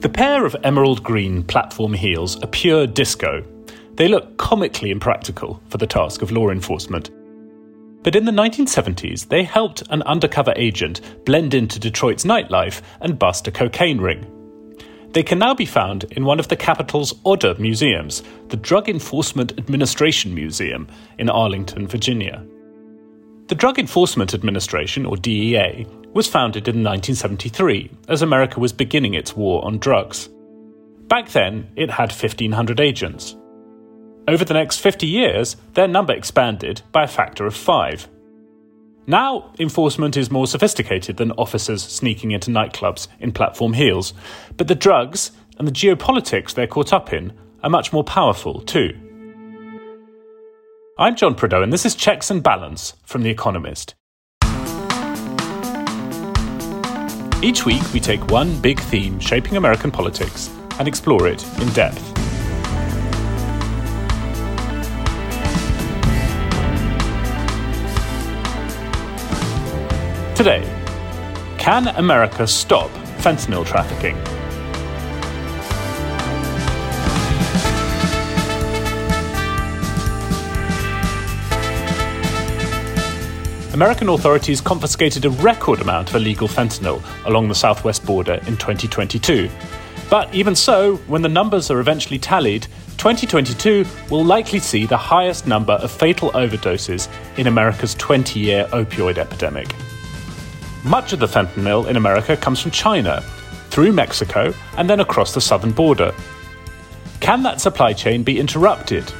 The pair of emerald green platform heels are pure disco. They look comically impractical for the task of law enforcement. But in the 1970s, they helped an undercover agent blend into Detroit's nightlife and bust a cocaine ring. They can now be found in one of the capital's odder museums, the Drug Enforcement Administration Museum in Arlington, Virginia. The Drug Enforcement Administration, or DEA, was founded in 1973 as America was beginning its war on drugs. Back then, it had 1,500 agents. Over the next 50 years, their number expanded by a factor of five. Now, enforcement is more sophisticated than officers sneaking into nightclubs in platform heels, but the drugs and the geopolitics they're caught up in are much more powerful, too. I'm John Prideaux, and this is Checks and Balance from The Economist. Each week, we take one big theme shaping American politics and explore it in depth. Today, can America stop fentanyl trafficking? American authorities confiscated a record amount of illegal fentanyl along the southwest border in 2022. But even so, when the numbers are eventually tallied, 2022 will likely see the highest number of fatal overdoses in America's 20 year opioid epidemic. Much of the fentanyl in America comes from China, through Mexico, and then across the southern border. Can that supply chain be interrupted?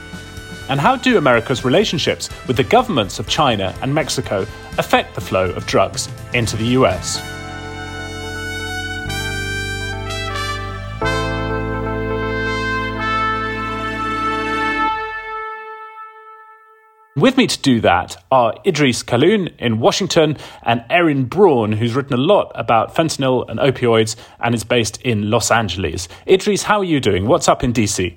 And how do America's relationships with the governments of China and Mexico affect the flow of drugs into the US? With me to do that are Idrees Kahloon in Washington and Aryn Braun, who's written a lot about fentanyl and opioids and is based in Los Angeles. Idris, how are you doing? What's up in DC?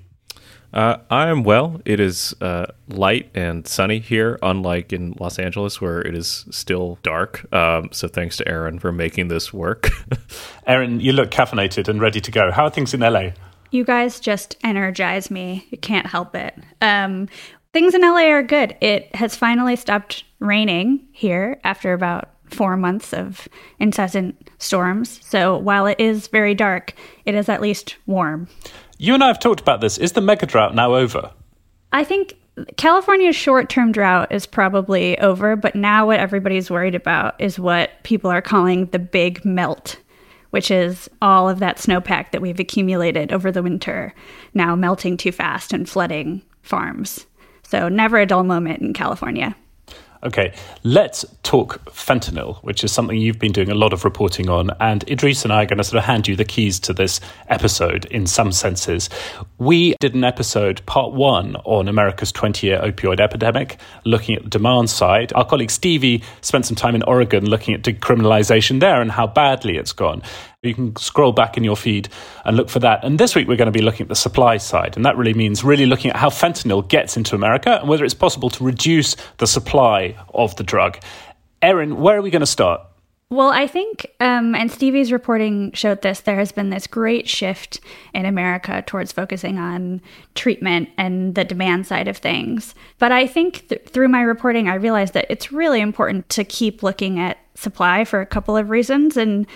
Uh, I am well. It is uh, light and sunny here, unlike in Los Angeles, where it is still dark. Um, so thanks to Aryn for making this work. Aryn, you look caffeinated and ready to go. How are things in LA? You guys just energize me. You can't help it. Um, things in LA are good. It has finally stopped raining here after about four months of incessant storms. So while it is very dark, it is at least warm. You and I have talked about this. Is the mega drought now over? I think California's short term drought is probably over, but now what everybody's worried about is what people are calling the big melt, which is all of that snowpack that we've accumulated over the winter now melting too fast and flooding farms. So, never a dull moment in California. Okay, let's talk fentanyl, which is something you've been doing a lot of reporting on. And Idrees and I are going to sort of hand you the keys to this episode in some senses. We did an episode, part one, on America's 20 year opioid epidemic, looking at the demand side. Our colleague Stevie spent some time in Oregon looking at decriminalization there and how badly it's gone. You can scroll back in your feed and look for that. And this week, we're going to be looking at the supply side. And that really means really looking at how fentanyl gets into America and whether it's possible to reduce the supply of the drug. Aryn, where are we going to start? Well, I think, um, and Stevie's reporting showed this, there has been this great shift in America towards focusing on treatment and the demand side of things. But I think th- through my reporting, I realized that it's really important to keep looking at supply for a couple of reasons. And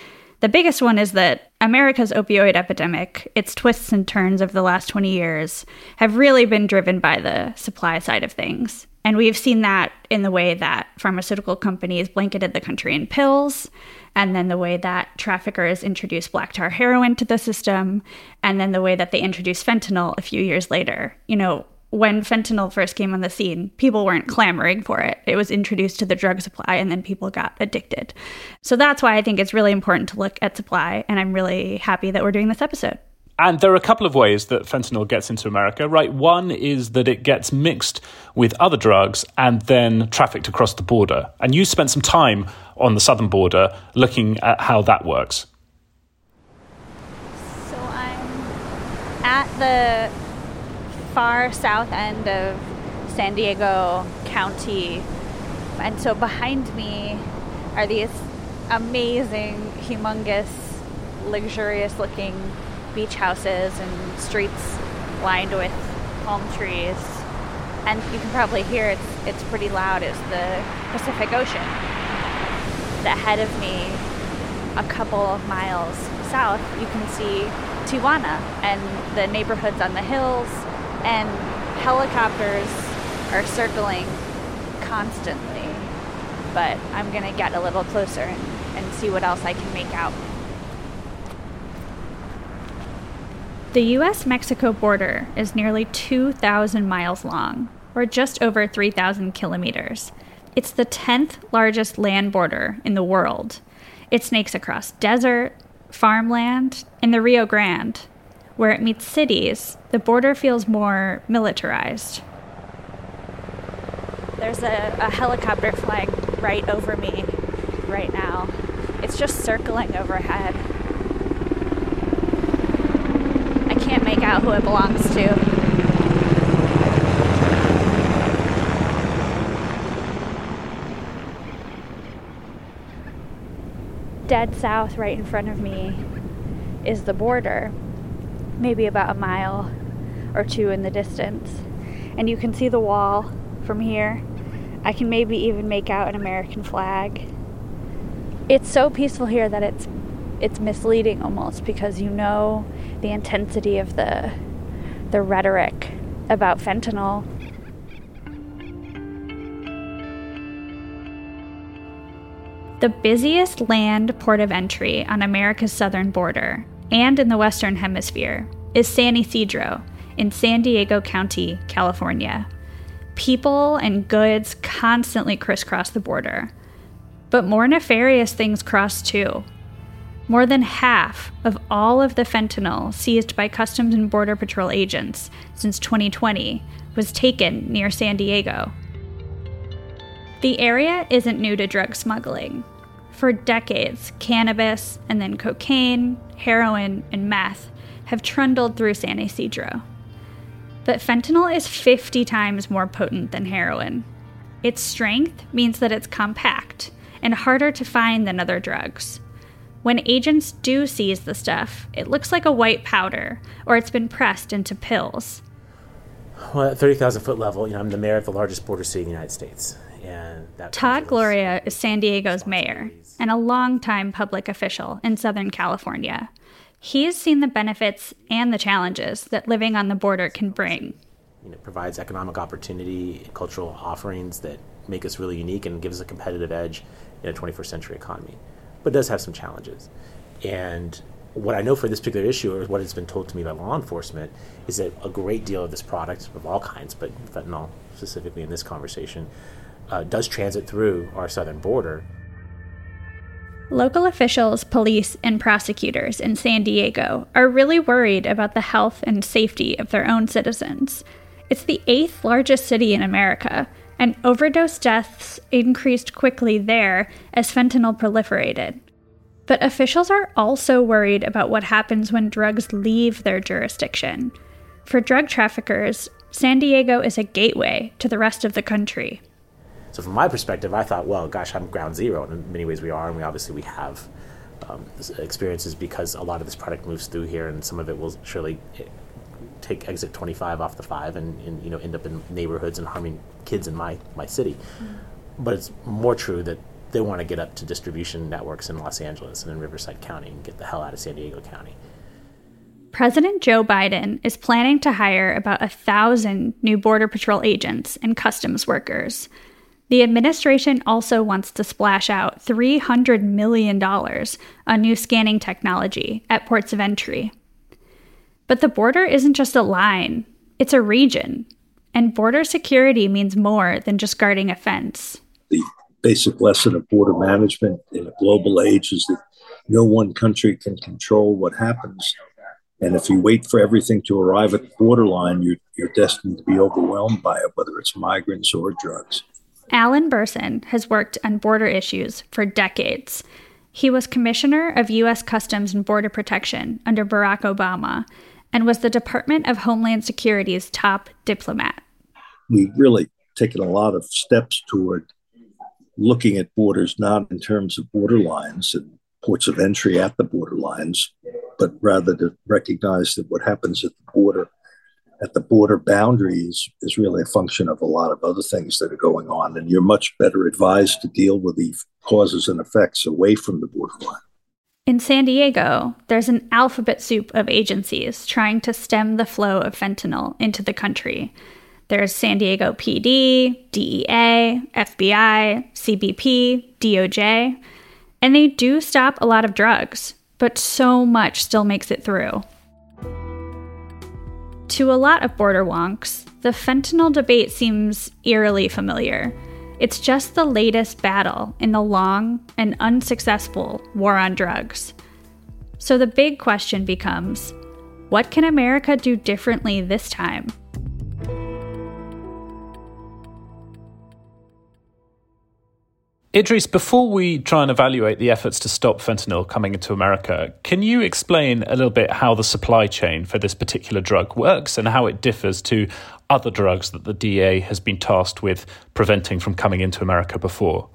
the biggest one is that America's opioid epidemic, its twists and turns over the last 20 years, have really been driven by the supply side of things. And we've seen that in the way that pharmaceutical companies blanketed the country in pills, and then the way that traffickers introduced black tar heroin to the system, and then the way that they introduced fentanyl a few years later. You know, when fentanyl first came on the scene, people weren't clamoring for it. It was introduced to the drug supply and then people got addicted. So that's why I think it's really important to look at supply. And I'm really happy that we're doing this episode. And there are a couple of ways that fentanyl gets into America, right? One is that it gets mixed with other drugs and then trafficked across the border. And you spent some time on the southern border looking at how that works. So I'm at the far south end of San Diego County. And so behind me are these amazing, humongous, luxurious looking beach houses and streets lined with palm trees. And you can probably hear it's it's pretty loud It's the Pacific Ocean. Ahead of me, a couple of miles south, you can see Tijuana and the neighborhoods on the hills and helicopters are circling constantly. But I'm gonna get a little closer and, and see what else I can make out. The US Mexico border is nearly 2,000 miles long, or just over 3,000 kilometers. It's the 10th largest land border in the world. It snakes across desert, farmland, and the Rio Grande, where it meets cities, the border feels more militarized. There's a, a helicopter flying right over me right now. It's just circling overhead. I can't make out who it belongs to. Dead south, right in front of me, is the border maybe about a mile or two in the distance. And you can see the wall from here. I can maybe even make out an American flag. It's so peaceful here that it's it's misleading almost because you know the intensity of the the rhetoric about fentanyl. The busiest land port of entry on America's southern border and in the Western Hemisphere is San Ysidro in San Diego County, California. People and goods constantly crisscross the border. But more nefarious things cross too. More than half of all of the fentanyl seized by Customs and Border Patrol agents since 2020 was taken near San Diego. The area isn't new to drug smuggling. For decades, cannabis and then cocaine, heroin, and meth have trundled through San Ysidro. But fentanyl is 50 times more potent than heroin. Its strength means that it's compact and harder to find than other drugs. When agents do seize the stuff, it looks like a white powder, or it's been pressed into pills. Well, at 30,000 foot level, you know, I'm the mayor of the largest border city in the United States. And Todd Gloria is San Diego's mayor and a longtime public official in Southern California. He has seen the benefits and the challenges that living on the border can bring. You know, it provides economic opportunity, cultural offerings that make us really unique and gives us a competitive edge in a 21st century economy. But it does have some challenges. And what I know for this particular issue, or what has been told to me by law enforcement, is that a great deal of this product, of all kinds, but fentanyl specifically in this conversation, uh, does transit through our southern border. Local officials, police, and prosecutors in San Diego are really worried about the health and safety of their own citizens. It's the eighth largest city in America, and overdose deaths increased quickly there as fentanyl proliferated. But officials are also worried about what happens when drugs leave their jurisdiction. For drug traffickers, San Diego is a gateway to the rest of the country. So from my perspective, I thought, well, gosh, I'm ground zero. And in many ways, we are, and we obviously we have um, experiences because a lot of this product moves through here, and some of it will surely eh, take exit 25 off the five, and, and you know end up in neighborhoods and harming kids in my my city. Mm. But it's more true that they want to get up to distribution networks in Los Angeles and in Riverside County and get the hell out of San Diego County. President Joe Biden is planning to hire about a thousand new Border Patrol agents and customs workers the administration also wants to splash out $300 million on new scanning technology at ports of entry. But the border isn't just a line, it's a region. And border security means more than just guarding a fence. The basic lesson of border management in a global age is that no one country can control what happens. And if you wait for everything to arrive at the borderline, you're, you're destined to be overwhelmed by it, whether it's migrants or drugs. Alan Bersin has worked on border issues for decades. He was Commissioner of U.S. Customs and Border Protection under Barack Obama and was the Department of Homeland Security's top diplomat. We've really taken a lot of steps toward looking at borders not in terms of border lines and ports of entry at the border lines, but rather to recognize that what happens at the border at the border boundaries is really a function of a lot of other things that are going on. And you're much better advised to deal with the causes and effects away from the borderline. In San Diego, there's an alphabet soup of agencies trying to stem the flow of fentanyl into the country. There's San Diego PD, DEA, FBI, CBP, DOJ, and they do stop a lot of drugs, but so much still makes it through. To a lot of border wonks, the fentanyl debate seems eerily familiar. It's just the latest battle in the long and unsuccessful war on drugs. So the big question becomes what can America do differently this time? Idrees, before we try and evaluate the efforts to stop fentanyl coming into America, can you explain a little bit how the supply chain for this particular drug works and how it differs to other drugs that the DA has been tasked with preventing from coming into America before?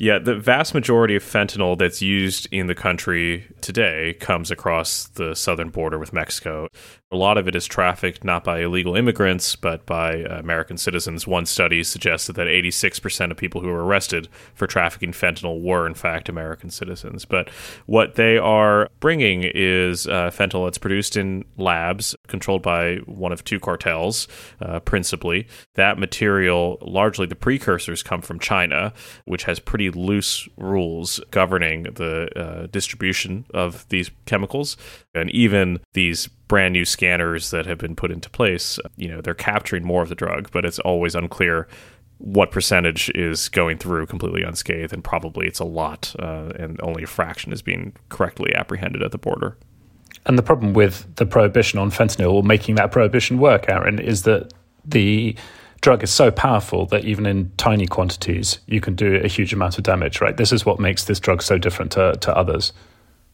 Yeah, the vast majority of fentanyl that's used in the country today comes across the southern border with Mexico. A lot of it is trafficked not by illegal immigrants, but by American citizens. One study suggested that 86% of people who were arrested for trafficking fentanyl were, in fact, American citizens. But what they are bringing is uh, fentanyl that's produced in labs controlled by one of two cartels, uh, principally. That material, largely the precursors, come from China, which has pretty loose rules governing the uh, distribution of these chemicals. And even these brand new scanners that have been put into place, you know, they're capturing more of the drug, but it's always unclear what percentage is going through completely unscathed, and probably it's a lot, uh, and only a fraction is being correctly apprehended at the border. And the problem with the prohibition on fentanyl, or making that prohibition work, Aryn, is that the drug is so powerful that even in tiny quantities, you can do a huge amount of damage, right? This is what makes this drug so different to, to others.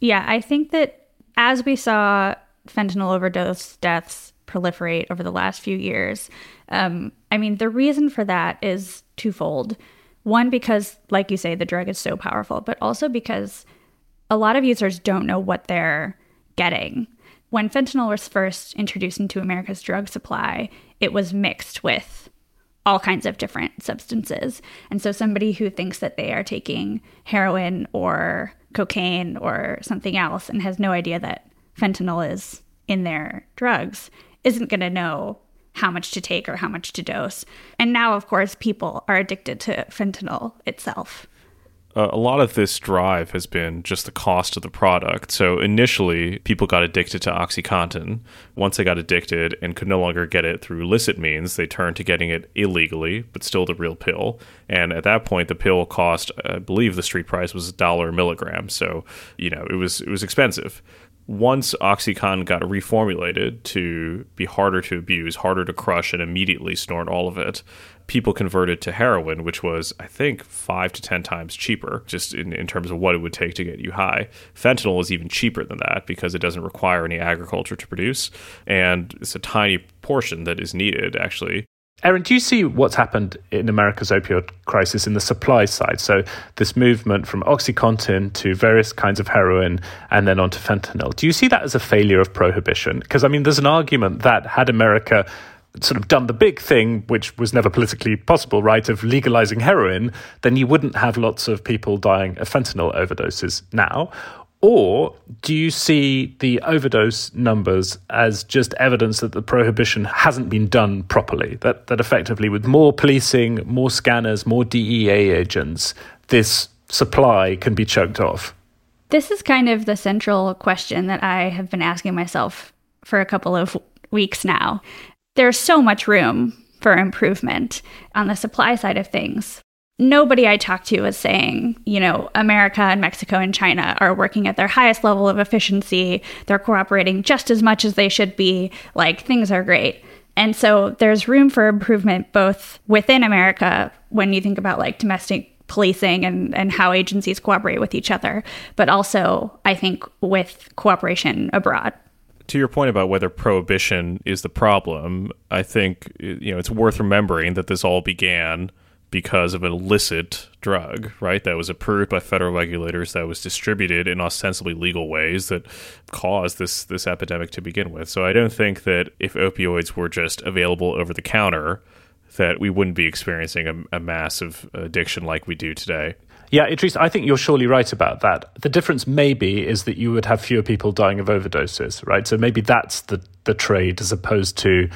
Yeah, I think that as we saw fentanyl overdose deaths proliferate over the last few years. Um, I mean, the reason for that is twofold. One, because, like you say, the drug is so powerful, but also because a lot of users don't know what they're getting. When fentanyl was first introduced into America's drug supply, it was mixed with all kinds of different substances. And so somebody who thinks that they are taking heroin or cocaine or something else and has no idea that fentanyl is in their drugs isn't going to know how much to take or how much to dose. And now, of course, people are addicted to fentanyl itself. Uh, a lot of this drive has been just the cost of the product. So initially, people got addicted to OxyContin. Once they got addicted and could no longer get it through illicit means, they turned to getting it illegally, but still the real pill. And at that point, the pill cost, I believe, the street price was a dollar a milligram. So you know, it was it was expensive once OxyContin got reformulated to be harder to abuse, harder to crush, and immediately snort all of it, people converted to heroin, which was, I think, five to 10 times cheaper, just in, in terms of what it would take to get you high. Fentanyl is even cheaper than that because it doesn't require any agriculture to produce. And it's a tiny portion that is needed, actually, Aryn, do you see what's happened in America's opioid crisis in the supply side? So, this movement from Oxycontin to various kinds of heroin and then onto fentanyl. Do you see that as a failure of prohibition? Because, I mean, there's an argument that had America sort of done the big thing, which was never politically possible, right, of legalizing heroin, then you wouldn't have lots of people dying of fentanyl overdoses now. Or do you see the overdose numbers as just evidence that the prohibition hasn't been done properly? That, that effectively, with more policing, more scanners, more DEA agents, this supply can be choked off? This is kind of the central question that I have been asking myself for a couple of weeks now. There's so much room for improvement on the supply side of things. Nobody I talked to was saying, you know, America and Mexico and China are working at their highest level of efficiency. They're cooperating just as much as they should be. Like, things are great. And so there's room for improvement both within America when you think about like domestic policing and, and how agencies cooperate with each other, but also, I think, with cooperation abroad. To your point about whether prohibition is the problem, I think you know it's worth remembering that this all began because of an illicit drug, right? That was approved by federal regulators, that was distributed in ostensibly legal ways that caused this this epidemic to begin with. So I don't think that if opioids were just available over the counter, that we wouldn't be experiencing a, a massive addiction like we do today. Yeah, Idrees, I think you're surely right about that. The difference maybe is that you would have fewer people dying of overdoses, right? So maybe that's the, the trade as opposed to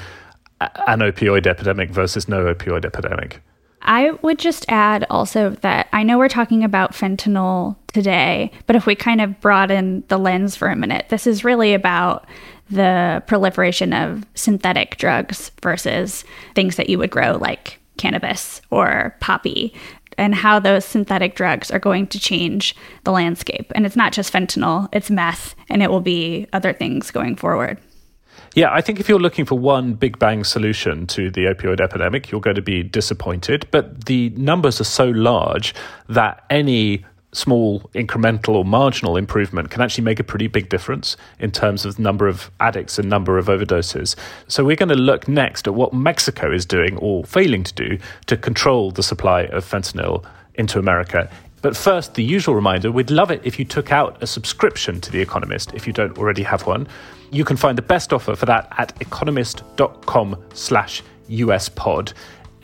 an opioid epidemic versus no opioid epidemic. I would just add also that I know we're talking about fentanyl today, but if we kind of broaden the lens for a minute, this is really about the proliferation of synthetic drugs versus things that you would grow like cannabis or poppy and how those synthetic drugs are going to change the landscape. And it's not just fentanyl, it's meth, and it will be other things going forward. Yeah, I think if you're looking for one big bang solution to the opioid epidemic, you're going to be disappointed. But the numbers are so large that any small incremental or marginal improvement can actually make a pretty big difference in terms of the number of addicts and number of overdoses. So we're going to look next at what Mexico is doing or failing to do to control the supply of fentanyl into America. But first, the usual reminder we'd love it if you took out a subscription to The Economist if you don't already have one. You can find the best offer for that at economist.com slash uspod.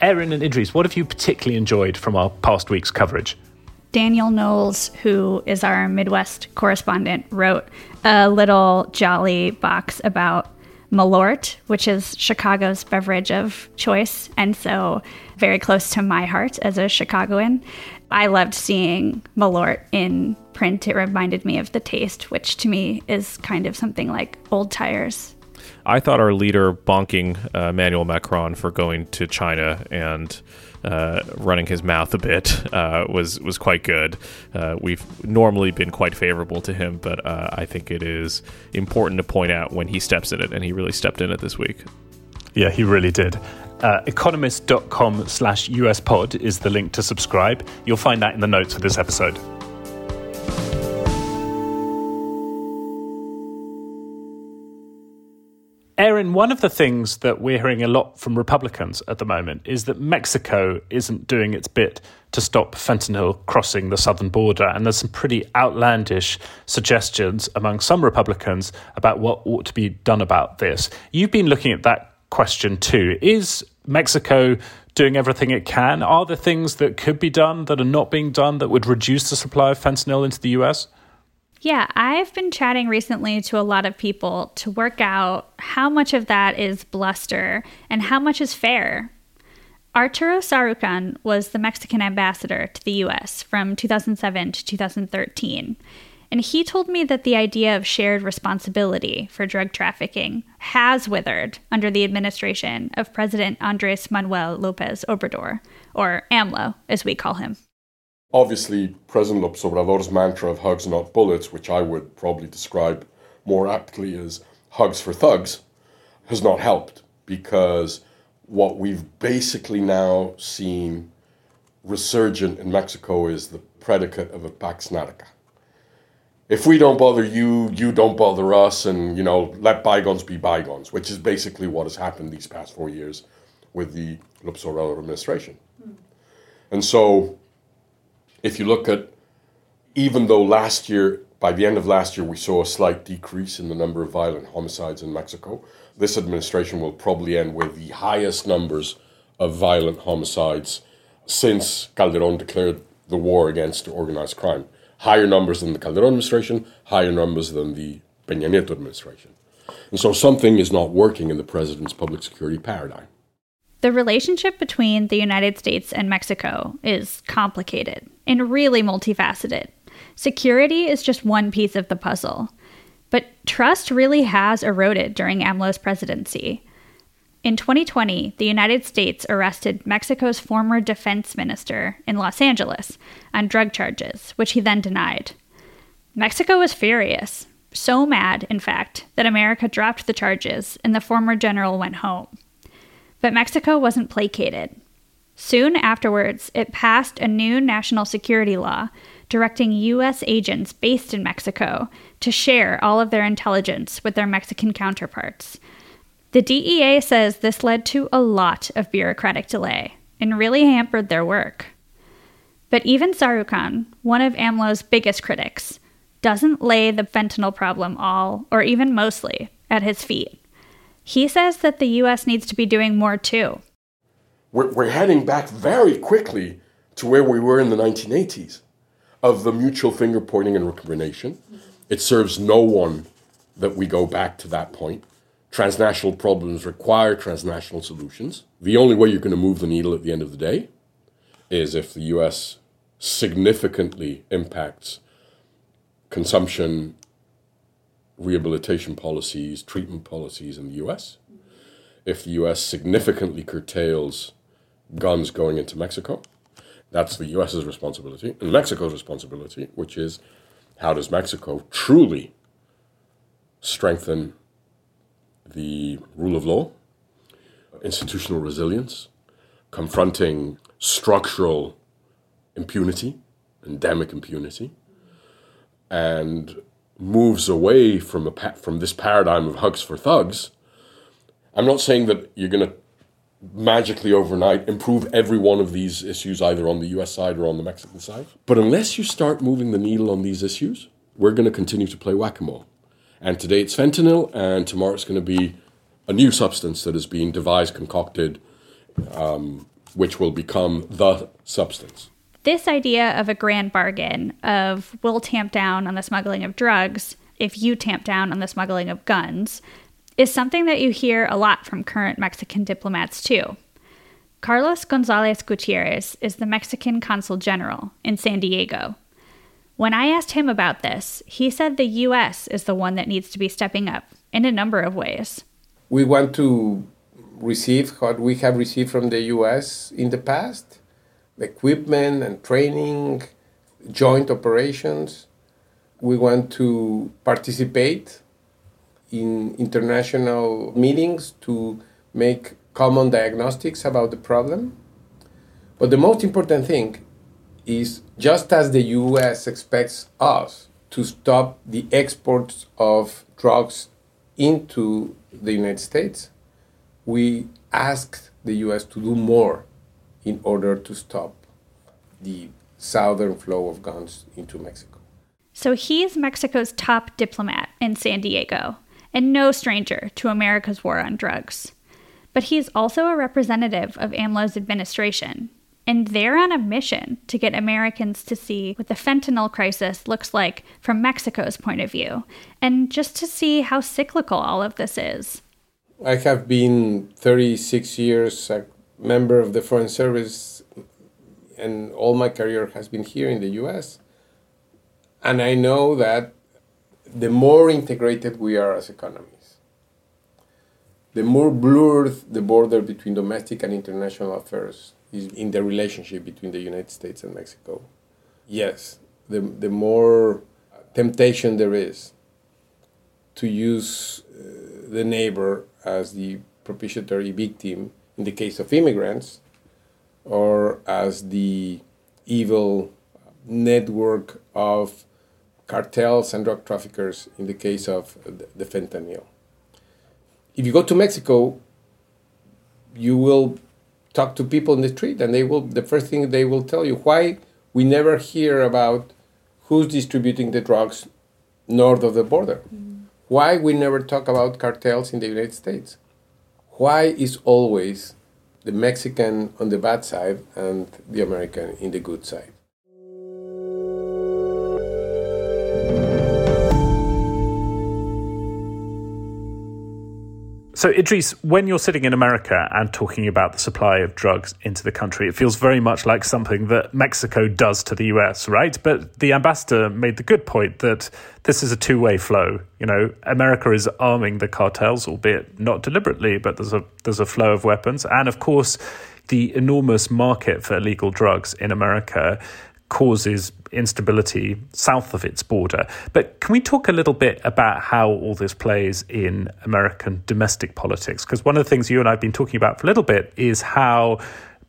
Aryn and Idrees, what have you particularly enjoyed from our past week's coverage? Daniel Knowles, who is our Midwest correspondent, wrote a little jolly box about Malort, which is Chicago's beverage of choice, and so very close to my heart as a Chicagoan. I loved seeing Malort in print. It reminded me of the taste, which to me is kind of something like old tires. I thought our leader bonking uh, Emmanuel Macron for going to China and uh, running his mouth a bit uh, was was quite good. Uh, we've normally been quite favorable to him, but uh, I think it is important to point out when he steps in it, and he really stepped in it this week. Yeah, he really did. Uh, economist.com slash uspod is the link to subscribe. You'll find that in the notes for this episode. Aryn, one of the things that we're hearing a lot from Republicans at the moment is that Mexico isn't doing its bit to stop fentanyl crossing the southern border. And there's some pretty outlandish suggestions among some Republicans about what ought to be done about this. You've been looking at that question too. Is Mexico doing everything it can? Are there things that could be done that are not being done that would reduce the supply of fentanyl into the US? Yeah, I've been chatting recently to a lot of people to work out how much of that is bluster and how much is fair. Arturo Sarukhan was the Mexican ambassador to the US from 2007 to 2013. And he told me that the idea of shared responsibility for drug trafficking has withered under the administration of President Andres Manuel Lopez Obrador, or AMLO, as we call him. Obviously, President Lopez Obrador's mantra of hugs, not bullets, which I would probably describe more aptly as hugs for thugs, has not helped because what we've basically now seen resurgent in Mexico is the predicate of a pax narca if we don't bother you, you don't bother us, and you know, let bygones be bygones, which is basically what has happened these past four years with the Lopez Obrador administration. Mm. And so, if you look at, even though last year, by the end of last year, we saw a slight decrease in the number of violent homicides in Mexico, this administration will probably end with the highest numbers of violent homicides since Calderon declared the war against organized crime higher numbers than the Calderon administration, higher numbers than the Peña Nieto administration. And so something is not working in the president's public security paradigm. The relationship between the United States and Mexico is complicated and really multifaceted. Security is just one piece of the puzzle. But trust really has eroded during AMLO's presidency. In 2020, the United States arrested Mexico's former defense minister in Los Angeles on drug charges, which he then denied. Mexico was furious, so mad, in fact, that America dropped the charges and the former general went home. But Mexico wasn't placated. Soon afterwards, it passed a new national security law directing U.S. agents based in Mexico to share all of their intelligence with their Mexican counterparts. The DEA says this led to a lot of bureaucratic delay and really hampered their work. But even Sarukhan, one of AMLO's biggest critics, doesn't lay the fentanyl problem all, or even mostly, at his feet. He says that the US needs to be doing more too. We're, we're heading back very quickly to where we were in the 1980s of the mutual finger pointing and recrimination. It serves no one that we go back to that point. Transnational problems require transnational solutions. The only way you're going to move the needle at the end of the day is if the US significantly impacts consumption, rehabilitation policies, treatment policies in the US. If the US significantly curtails guns going into Mexico, that's the US's responsibility. And Mexico's responsibility, which is how does Mexico truly strengthen the rule of law, institutional resilience, confronting structural impunity, endemic impunity, and moves away from a from this paradigm of hugs for thugs. I'm not saying that you're going to magically overnight improve every one of these issues either on the US side or on the Mexican side. But unless you start moving the needle on these issues, we're going to continue to play whack-a-mole. And today it's fentanyl, and tomorrow it's going to be a new substance that is being devised, concocted, um, which will become the substance this idea of a grand bargain of we'll tamp down on the smuggling of drugs if you tamp down on the smuggling of guns is something that you hear a lot from current Mexican diplomats too. Carlos Gonzalez Gutierrez is the Mexican consul general in San Diego. When I asked him about this, he said the US is the one that needs to be stepping up in a number of ways. We want to receive what we have received from the US in the past equipment and training, joint operations. We want to participate in international meetings to make common diagnostics about the problem. But the most important thing is just as the US expects us to stop the exports of drugs into the United States, we asked the US to do more in order to stop the southern flow of guns into Mexico. So he's Mexico's top diplomat in San Diego, and no stranger to America's war on drugs. But he is also a representative of AMLO's administration, and they're on a mission to get Americans to see what the fentanyl crisis looks like from Mexico's point of view, and just to see how cyclical all of this is. I have been 36 years a member of the Foreign Service, and all my career has been here in the US. And I know that the more integrated we are as economies, the more blurred the border between domestic and international affairs is in the relationship between the United States and Mexico. Yes, the, the more temptation there is to use uh, the neighbor as the propitiatory victim in the case of immigrants, or as the evil network of cartels and drug traffickers in the case of the fentanyl. If you go to Mexico, you will talk to people in the street and they will the first thing they will tell you why we never hear about who's distributing the drugs north of the border. Mm. Why we never talk about cartels in the United States why is always the Mexican on the bad side and the American in the good side? So, Idrees, when you're sitting in America and talking about the supply of drugs into the country, it feels very much like something that Mexico does to the US, right? But the ambassador made the good point that this is a two way flow. You know, America is arming the cartels, albeit not deliberately, but there's a there's a flow of weapons, and of course, the enormous market for illegal drugs in America causes instability south of its border. But can we talk a little bit about how all this plays in American domestic politics? Because one of the things you and I have been talking about for a little bit is how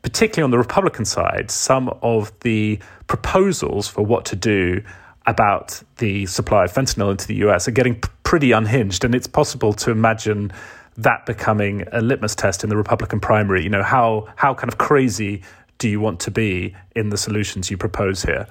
particularly on the Republican side, some of the proposals for what to do about the supply of fentanyl into the US are getting pretty unhinged. And it's possible to imagine that becoming a litmus test in the Republican primary. You know, how, how kind of crazy do you want to be in the solutions you propose here?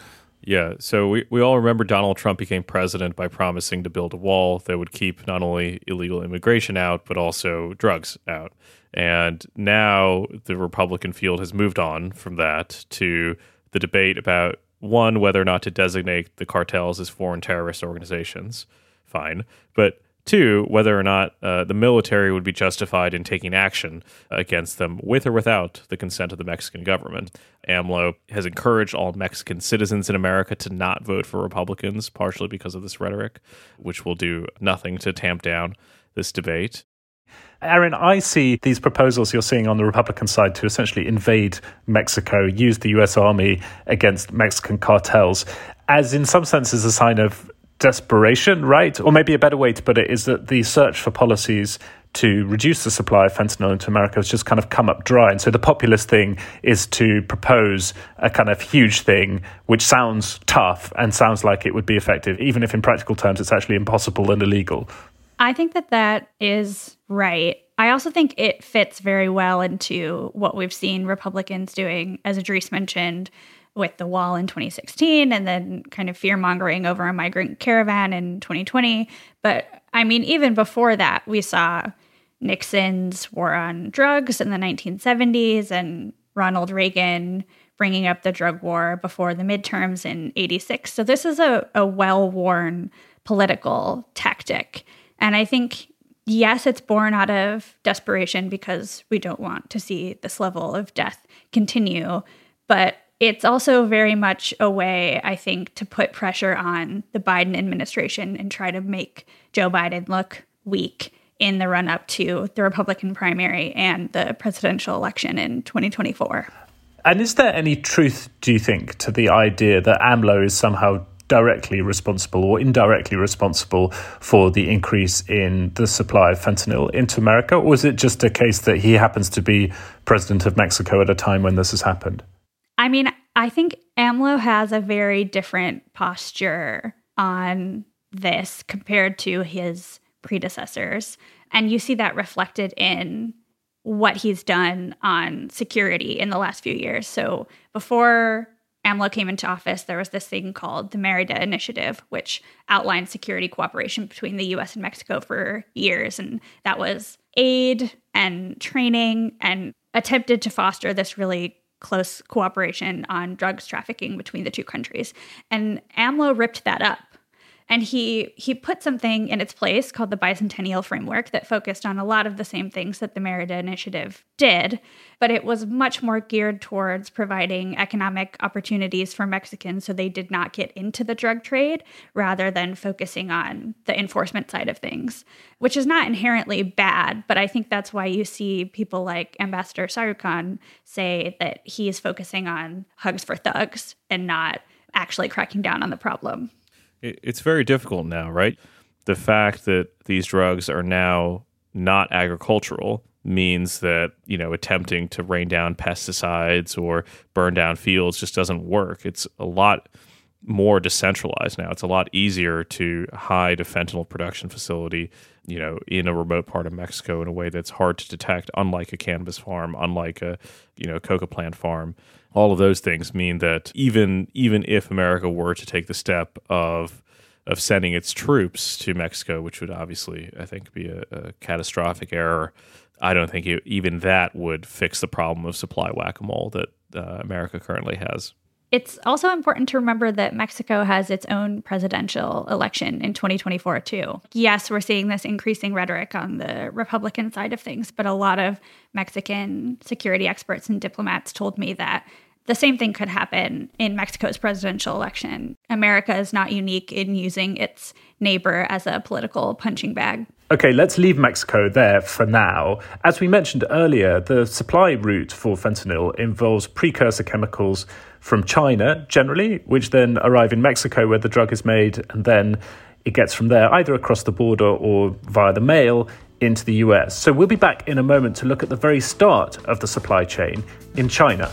Yeah, so we, we all remember Donald Trump became president by promising to build a wall that would keep not only illegal immigration out, but also drugs out. And now the Republican field has moved on from that to the debate about one, whether or not to designate the cartels as foreign terrorist organizations. Fine. But Two, whether or not uh, the military would be justified in taking action against them with or without the consent of the Mexican government. AMLO has encouraged all Mexican citizens in America to not vote for Republicans, partially because of this rhetoric, which will do nothing to tamp down this debate. Aryn, I see these proposals you're seeing on the Republican side to essentially invade Mexico, use the US Army against Mexican cartels, as in some senses a sign of desperation, right? Or maybe a better way to put it is that the search for policies to reduce the supply of fentanyl into America has just kind of come up dry. And so the populist thing is to propose a kind of huge thing, which sounds tough and sounds like it would be effective, even if in practical terms it's actually impossible and illegal. I think that that is right. I also think it fits very well into what we've seen Republicans doing, as Idrees mentioned, with the wall in 2016 and then kind of fear mongering over a migrant caravan in 2020. But I mean, even before that, we saw Nixon's war on drugs in the 1970s and Ronald Reagan bringing up the drug war before the midterms in 86. So this is a, a well worn political tactic. And I think, yes, it's born out of desperation because we don't want to see this level of death continue. But it's also very much a way, I think, to put pressure on the Biden administration and try to make Joe Biden look weak in the run up to the Republican primary and the presidential election in 2024. And is there any truth, do you think, to the idea that AMLO is somehow directly responsible or indirectly responsible for the increase in the supply of fentanyl into America? Or is it just a case that he happens to be president of Mexico at a time when this has happened? I mean, I think AMLO has a very different posture on this compared to his predecessors. And you see that reflected in what he's done on security in the last few years. So before AMLO came into office, there was this thing called the Merida Initiative, which outlined security cooperation between the US and Mexico for years. And that was aid and training and attempted to foster this really close cooperation on drugs trafficking between the two countries. And AMLO ripped that up. And he he put something in its place called the bicentennial framework that focused on a lot of the same things that the Merida Initiative did, but it was much more geared towards providing economic opportunities for Mexicans so they did not get into the drug trade rather than focusing on the enforcement side of things, which is not inherently bad, but I think that's why you see people like Ambassador Sarukhan say that he is focusing on hugs for thugs and not actually cracking down on the problem it's very difficult now, right? The fact that these drugs are now not agricultural means that you know attempting to rain down pesticides or burn down fields just doesn't work. It's a lot more decentralized now. It's a lot easier to hide a fentanyl production facility, you know, in a remote part of Mexico in a way that's hard to detect, unlike a cannabis farm, unlike a you know coca plant farm all of those things mean that even even if America were to take the step of of sending its troops to Mexico, which would obviously I think be a, a catastrophic error, I don't think it, even that would fix the problem of supply whack a mole that uh, America currently has. It's also important to remember that Mexico has its own presidential election in 2024, too. Yes, we're seeing this increasing rhetoric on the Republican side of things, but a lot of Mexican security experts and diplomats told me that the same thing could happen in Mexico's presidential election. America is not unique in using its neighbor as a political punching bag. Okay, let's leave Mexico there for now. As we mentioned earlier, the supply route for fentanyl involves precursor chemicals from China, generally, which then arrive in Mexico where the drug is made, and then it gets from there either across the border or via the mail into the US. So we'll be back in a moment to look at the very start of the supply chain in China.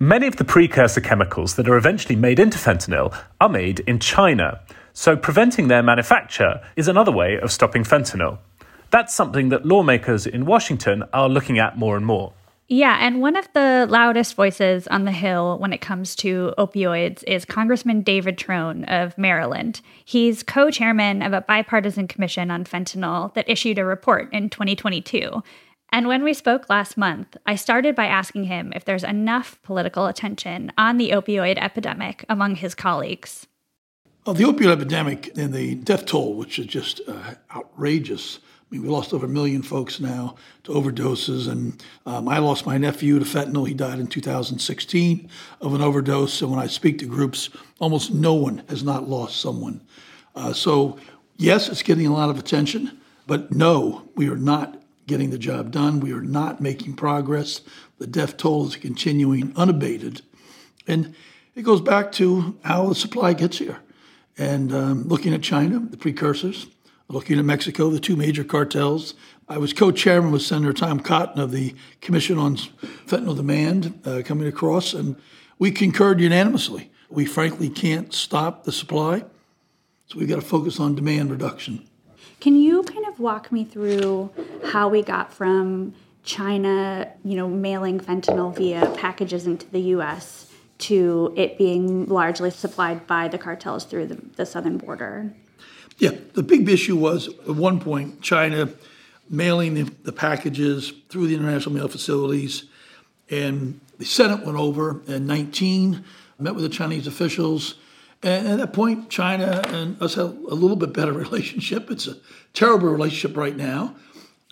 Many of the precursor chemicals that are eventually made into fentanyl are made in China. So preventing their manufacture is another way of stopping fentanyl. That's something that lawmakers in Washington are looking at more and more. Yeah, and one of the loudest voices on the Hill when it comes to opioids is Congressman David Trone of Maryland. He's co chairman of a bipartisan commission on fentanyl that issued a report in 2022. And when we spoke last month, I started by asking him if there's enough political attention on the opioid epidemic among his colleagues. Well, the opioid epidemic and the death toll, which is just uh, outrageous, I mean, we lost over a million folks now to overdoses, and um, I lost my nephew to fentanyl. He died in 2016 of an overdose. And when I speak to groups, almost no one has not lost someone. Uh, so, yes, it's getting a lot of attention, but no, we are not getting the job done. We are not making progress. The death toll is continuing unabated. And it goes back to how the supply gets here. And um, looking at China, the precursors, looking at Mexico, the two major cartels. I was co chairman with Senator Tom Cotton of the Commission on Fentanyl Demand uh, coming across, and we concurred unanimously. We frankly can't stop the supply, so we've got to focus on demand reduction. Can you walk me through how we got from China, you know, mailing fentanyl via packages into the U.S. to it being largely supplied by the cartels through the, the southern border? Yeah, the big issue was at one point China mailing the, the packages through the international mail facilities, and the Senate went over in 19, met with the Chinese officials. And at that point, China and us had a little bit better relationship. It's a terrible relationship right now,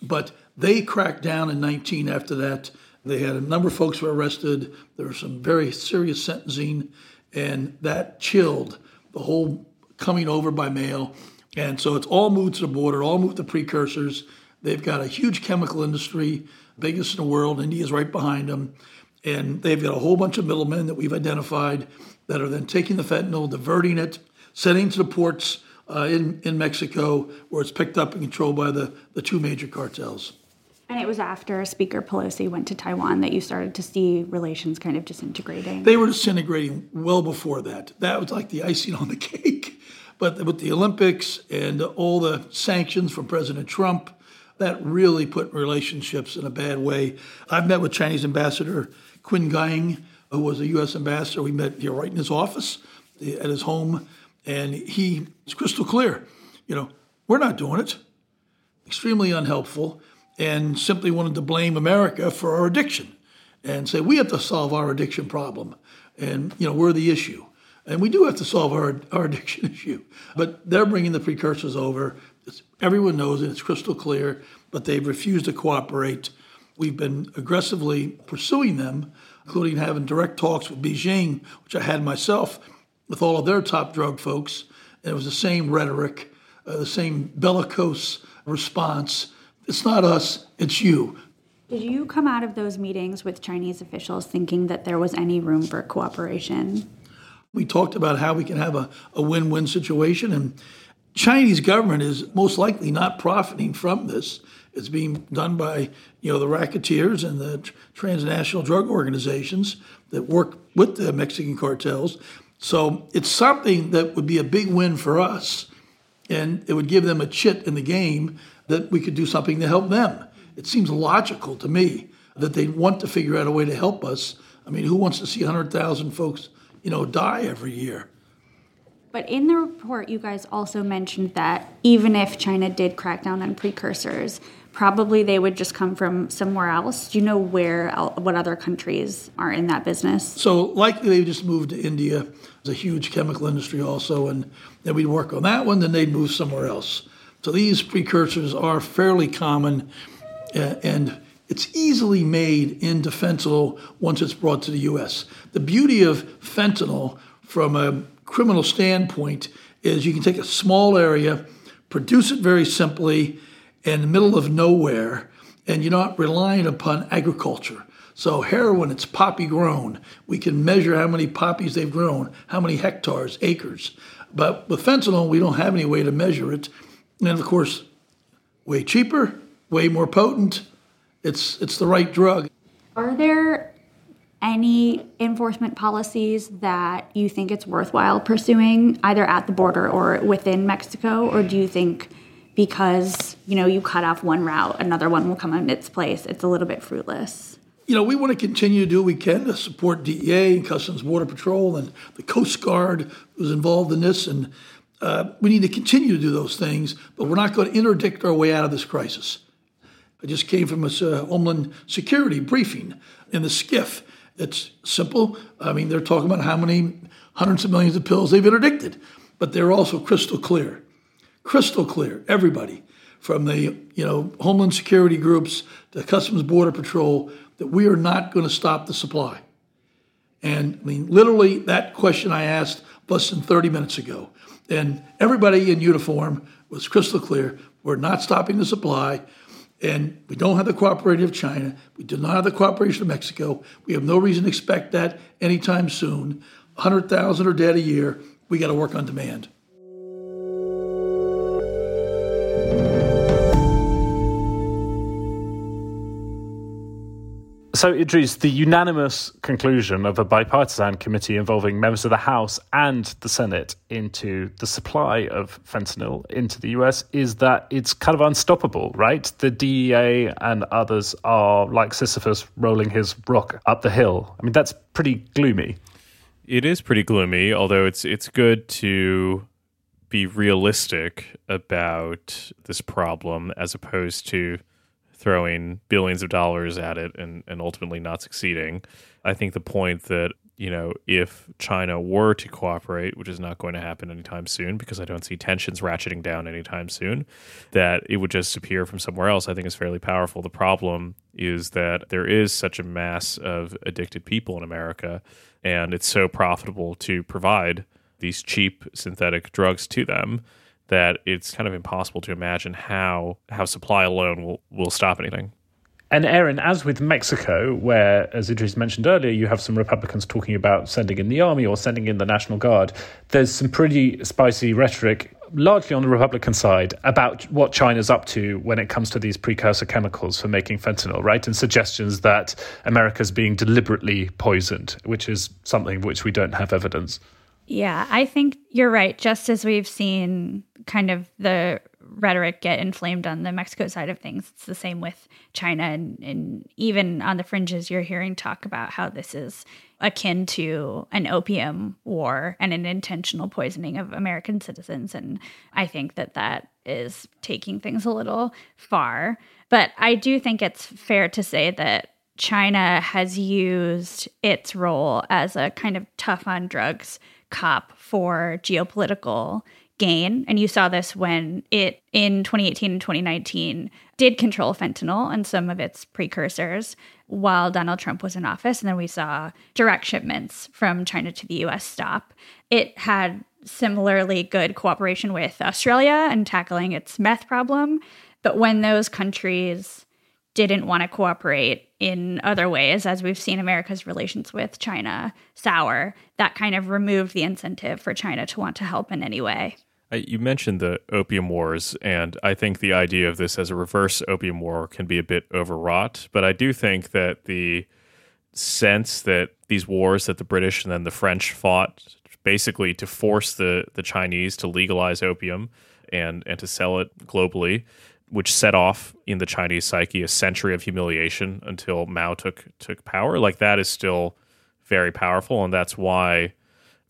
but they cracked down in 19 after that. They had a number of folks were arrested. There was some very serious sentencing, and that chilled the whole coming over by mail. And so it's all moved to the border, all moved to precursors. They've got a huge chemical industry, biggest in the world. India's right behind them. And they've got a whole bunch of middlemen that we've identified that are then taking the fentanyl, diverting it, sending it to the ports uh, in, in Mexico, where it's picked up and controlled by the, the two major cartels. And it was after Speaker Pelosi went to Taiwan that you started to see relations kind of disintegrating. They were disintegrating well before that. That was like the icing on the cake. But with the Olympics and all the sanctions from President Trump, that really put relationships in a bad way. I've met with Chinese Ambassador Qin Gang, who was a U.S. ambassador. We met here right in his office eh, at his home, and he is crystal clear. You know, we're not doing it. Extremely unhelpful, and simply wanted to blame America for our addiction and say we have to solve our addiction problem, and you know we're the issue. And we do have to solve our, our addiction issue. But they're bringing the precursors over. It's, everyone knows it, it's crystal clear, but they've refused to cooperate. We've been aggressively pursuing them, including having direct talks with Beijing, which I had myself, with all of their top drug folks. And it was the same rhetoric, uh, the same bellicose response. It's not us, it's you. Did you come out of those meetings with Chinese officials thinking that there was any room for cooperation? We talked about how we can have a, a win win situation, and Chinese government is most likely not profiting from this. It's being done by you know the racketeers and the transnational drug organizations that work with the Mexican cartels. So it's something that would be a big win for us, and it would give them a chit in the game that we could do something to help them. It seems logical to me that they want to figure out a way to help us. I mean, who wants to see 100,000 folks, you know, die every year? But in the report, you guys also mentioned that even if China did crack down on precursors, probably they would just come from somewhere else. Do you know where, what other countries are in that business? So likely they just moved to India. There's a huge chemical industry also, and then we'd work on that one. Then they'd move somewhere else. So these precursors are fairly common, and it's easily made into fentanyl once it's brought to the U.S. The beauty of fentanyl, from a criminal standpoint, is you can take a small area, produce it very simply in the middle of nowhere, and you're not relying upon agriculture. So heroin, it's poppy grown. We can measure how many poppies they've grown, how many hectares, acres. But with fentanyl, we don't have any way to measure it. And of course, way cheaper, way more potent. It's it's the right drug. Are there any enforcement policies that you think it's worthwhile pursuing either at the border or within Mexico or do you think because you know you cut off one route another one will come in its place it's a little bit fruitless you know we want to continue to do what we can to support DEA and Customs Border Patrol and the Coast Guard who's involved in this and uh, we need to continue to do those things but we're not going to interdict our way out of this crisis I just came from a uh, Homeland Security briefing in the SCIF it's simple. I mean, they're talking about how many hundreds of millions of pills they've interdicted, but they're also crystal clear. Crystal clear, everybody, from the you know Homeland Security groups the Customs Border Patrol, that we are not going to stop the supply. And I mean, literally, that question I asked less than 30 minutes ago. And everybody in uniform was crystal clear. We're not stopping the supply. And we don't have the cooperation of China. We do not have the cooperation of Mexico. We have no reason to expect that anytime soon. 100,000 are dead a year. We got to work on demand. So, Idrees, the unanimous conclusion of a bipartisan committee involving members of the House and the Senate into the supply of fentanyl into the US is that it's kind of unstoppable, right? The DEA and others are like Sisyphus rolling his rock up the hill. I mean, that's pretty gloomy. It is pretty gloomy, although it's it's good to be realistic about this problem as opposed to throwing billions of dollars at it and, and ultimately not succeeding. I think the point that, you know, if China were to cooperate, which is not going to happen anytime soon because I don't see tensions ratcheting down anytime soon, that it would just appear from somewhere else, I think is fairly powerful. The problem is that there is such a mass of addicted people in America, and it's so profitable to provide these cheap synthetic drugs to them that it's kind of impossible to imagine how how supply alone will, will stop anything. And Aryn, as with Mexico, where, as Idrees mentioned earlier, you have some Republicans talking about sending in the army or sending in the National Guard, there's some pretty spicy rhetoric, largely on the Republican side, about what China's up to when it comes to these precursor chemicals for making fentanyl, right? And suggestions that America's being deliberately poisoned, which is something which we don't have evidence. Yeah, I think you're right. Just as we've seen kind of the rhetoric get inflamed on the Mexico side of things, it's the same with China. And, and even on the fringes, you're hearing talk about how this is akin to an opium war and an intentional poisoning of American citizens. And I think that that is taking things a little far. But I do think it's fair to say that China has used its role as a kind of tough on drugs cop for geopolitical gain. And you saw this when it, in 2018 and 2019, did control fentanyl and some of its precursors while Donald Trump was in office. And then we saw direct shipments from China to the US stop. It had similarly good cooperation with Australia and tackling its meth problem. But when those countries didn't want to cooperate in other ways, as we've seen America's relations with China sour. That kind of removed the incentive for China to want to help in any way. You mentioned the opium wars, and I think the idea of this as a reverse opium war can be a bit overwrought. But I do think that the sense that these wars that the British and then the French fought basically to force the, the Chinese to legalize opium and, and to sell it globally which set off in the Chinese psyche a century of humiliation until Mao took took power. Like that is still very powerful, and that's why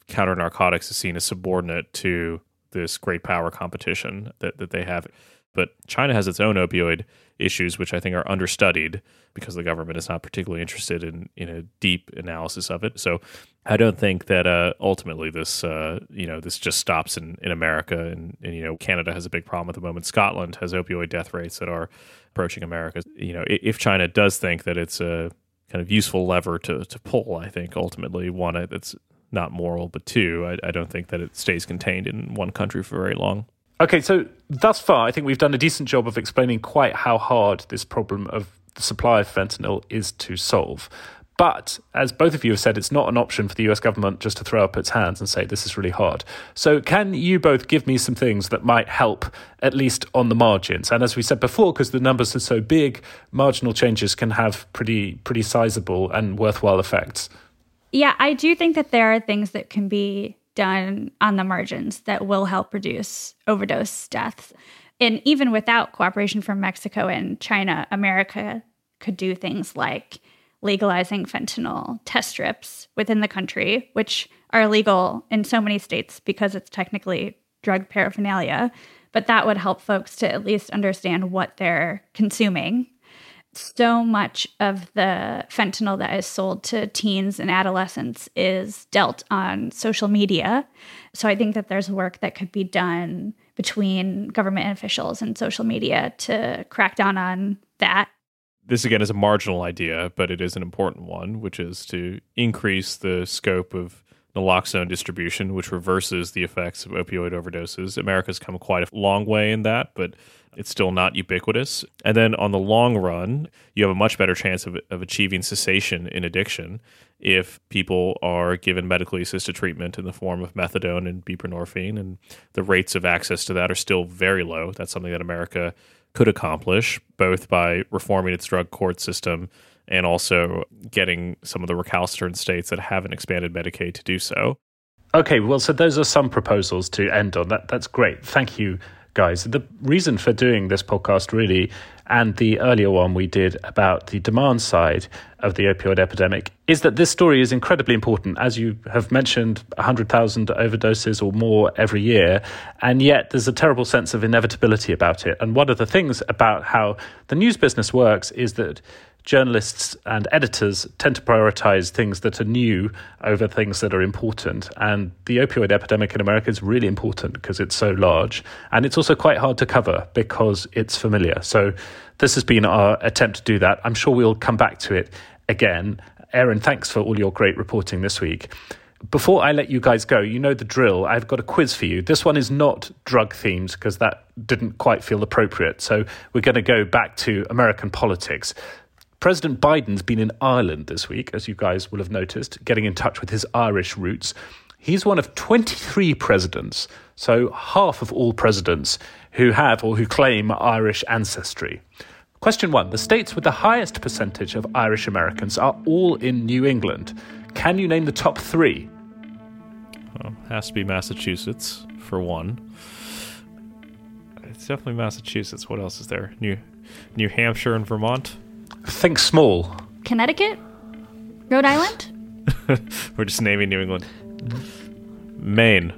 counter narcotics is seen as subordinate to this great power competition that, that they have. But China has its own opioid issues, which I think are understudied because the government is not particularly interested in in a deep analysis of it. So I don't think that uh, ultimately this uh, you know this just stops in, in America and, and, you know Canada has a big problem at the moment. Scotland has opioid death rates that are approaching America. You know if China does think that it's a kind of useful lever to to pull, I think ultimately one that's not moral, but two, I, I don't think that it stays contained in one country for very long. Okay, so thus far, I think we've done a decent job of explaining quite how hard this problem of the supply of fentanyl is to solve. But as both of you have said, it's not an option for the US government just to throw up its hands and say, this is really hard. So, can you both give me some things that might help, at least on the margins? And as we said before, because the numbers are so big, marginal changes can have pretty, pretty sizable and worthwhile effects. Yeah, I do think that there are things that can be done on the margins that will help reduce overdose deaths. And even without cooperation from Mexico and China, America could do things like legalizing fentanyl test strips within the country, which are illegal in so many states because it's technically drug paraphernalia. But that would help folks to at least understand what they're consuming. So much of the fentanyl that is sold to teens and adolescents is dealt on social media. So I think that there's work that could be done between government officials and social media to crack down on that. This again is a marginal idea, but it is an important one, which is to increase the scope of naloxone distribution, which reverses the effects of opioid overdoses. America's come quite a long way in that, but it's still not ubiquitous. And then on the long run, you have a much better chance of, of achieving cessation in addiction if people are given medically assisted treatment in the form of methadone and buprenorphine. And the rates of access to that are still very low. That's something that America could accomplish both by reforming its drug court system and also getting some of the recalcitrant states that haven't expanded Medicaid to do so. Okay, well, so those are some proposals to end on. That that's great. Thank you, guys. The reason for doing this podcast really and the earlier one we did about the demand side of the opioid epidemic is that this story is incredibly important. As you have mentioned, 100,000 overdoses or more every year, and yet there's a terrible sense of inevitability about it. And one of the things about how the news business works is that journalists and editors tend to prioritize things that are new over things that are important. And the opioid epidemic in America is really important because it's so large. And it's also quite hard to cover because it's familiar. So this has been our attempt to do that. I'm sure we'll come back to it again. Aryn, thanks for all your great reporting this week. Before I let you guys go, you know the drill. I've got a quiz for you. This one is not drug themed because that didn't quite feel appropriate. So we're going to go back to American politics. President Biden's been in Ireland this week, as you guys will have noticed, getting in touch with his Irish roots. He's one of 23 presidents, so half of all presidents who have or who claim Irish ancestry. Question one The states with the highest percentage of Irish Americans are all in New England. Can you name the top three? Well, has to be Massachusetts, for one. It's definitely Massachusetts. What else is there? New New Hampshire and Vermont? Think small. Connecticut? Rhode Island? We're just naming New England. Maine.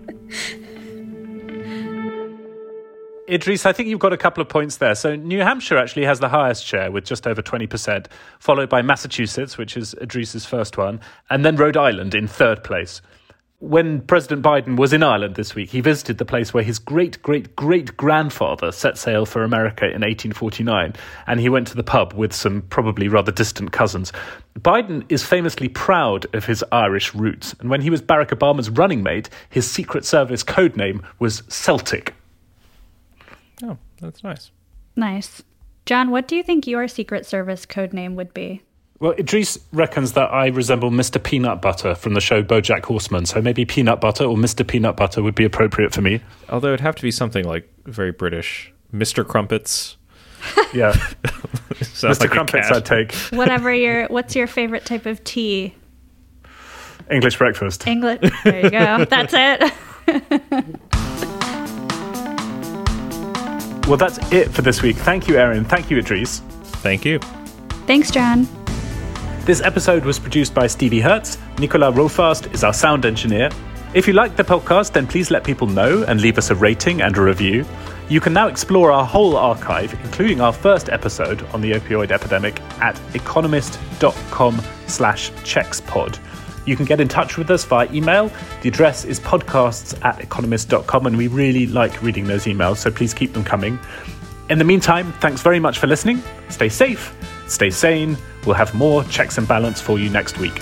Idrees, I think you've got a couple of points there. So New Hampshire actually has the highest share with just over 20%, followed by Massachusetts, which is Idrees's first one, and then Rhode Island in third place when President Biden was in Ireland this week, he visited the place where his great great great grandfather set sail for America in 1849, and he went to the pub with some probably rather distant cousins. Biden is famously proud of his Irish roots, and when he was Barack Obama's running mate, his Secret Service code name was Celtic. Oh, that's nice. Nice. John, what do you think your Secret Service code name would be? Well, Idrees reckons that I resemble Mr. Peanut Butter from the show Bojack Horseman, so maybe Peanut Butter or Mr. Peanut Butter would be appropriate for me. Although it'd have to be something like very British. Mr. Crumpets. Yeah. Mr. like Crumpets. I'd take. Whatever your what's your favorite type of tea? English breakfast. English. There you go. That's it. Well, that's it for this week. Thank you, Aryn. Thank you, Idrees. Thank you. Thanks, John. This episode was produced by Stevie Hertz. Nicola Rofast is our sound engineer. If you like the podcast, then please let people know and leave us a rating and a review. You can now explore our whole archive, including our first episode on the opioid epidemic, at economist.com slash checkspod. You can get in touch with us via email. The address is podcasts at economist.com, and we really like reading those emails, so please keep them coming. In the meantime, thanks very much for listening. Stay safe, stay sane. We'll have more checks and balance for you next week.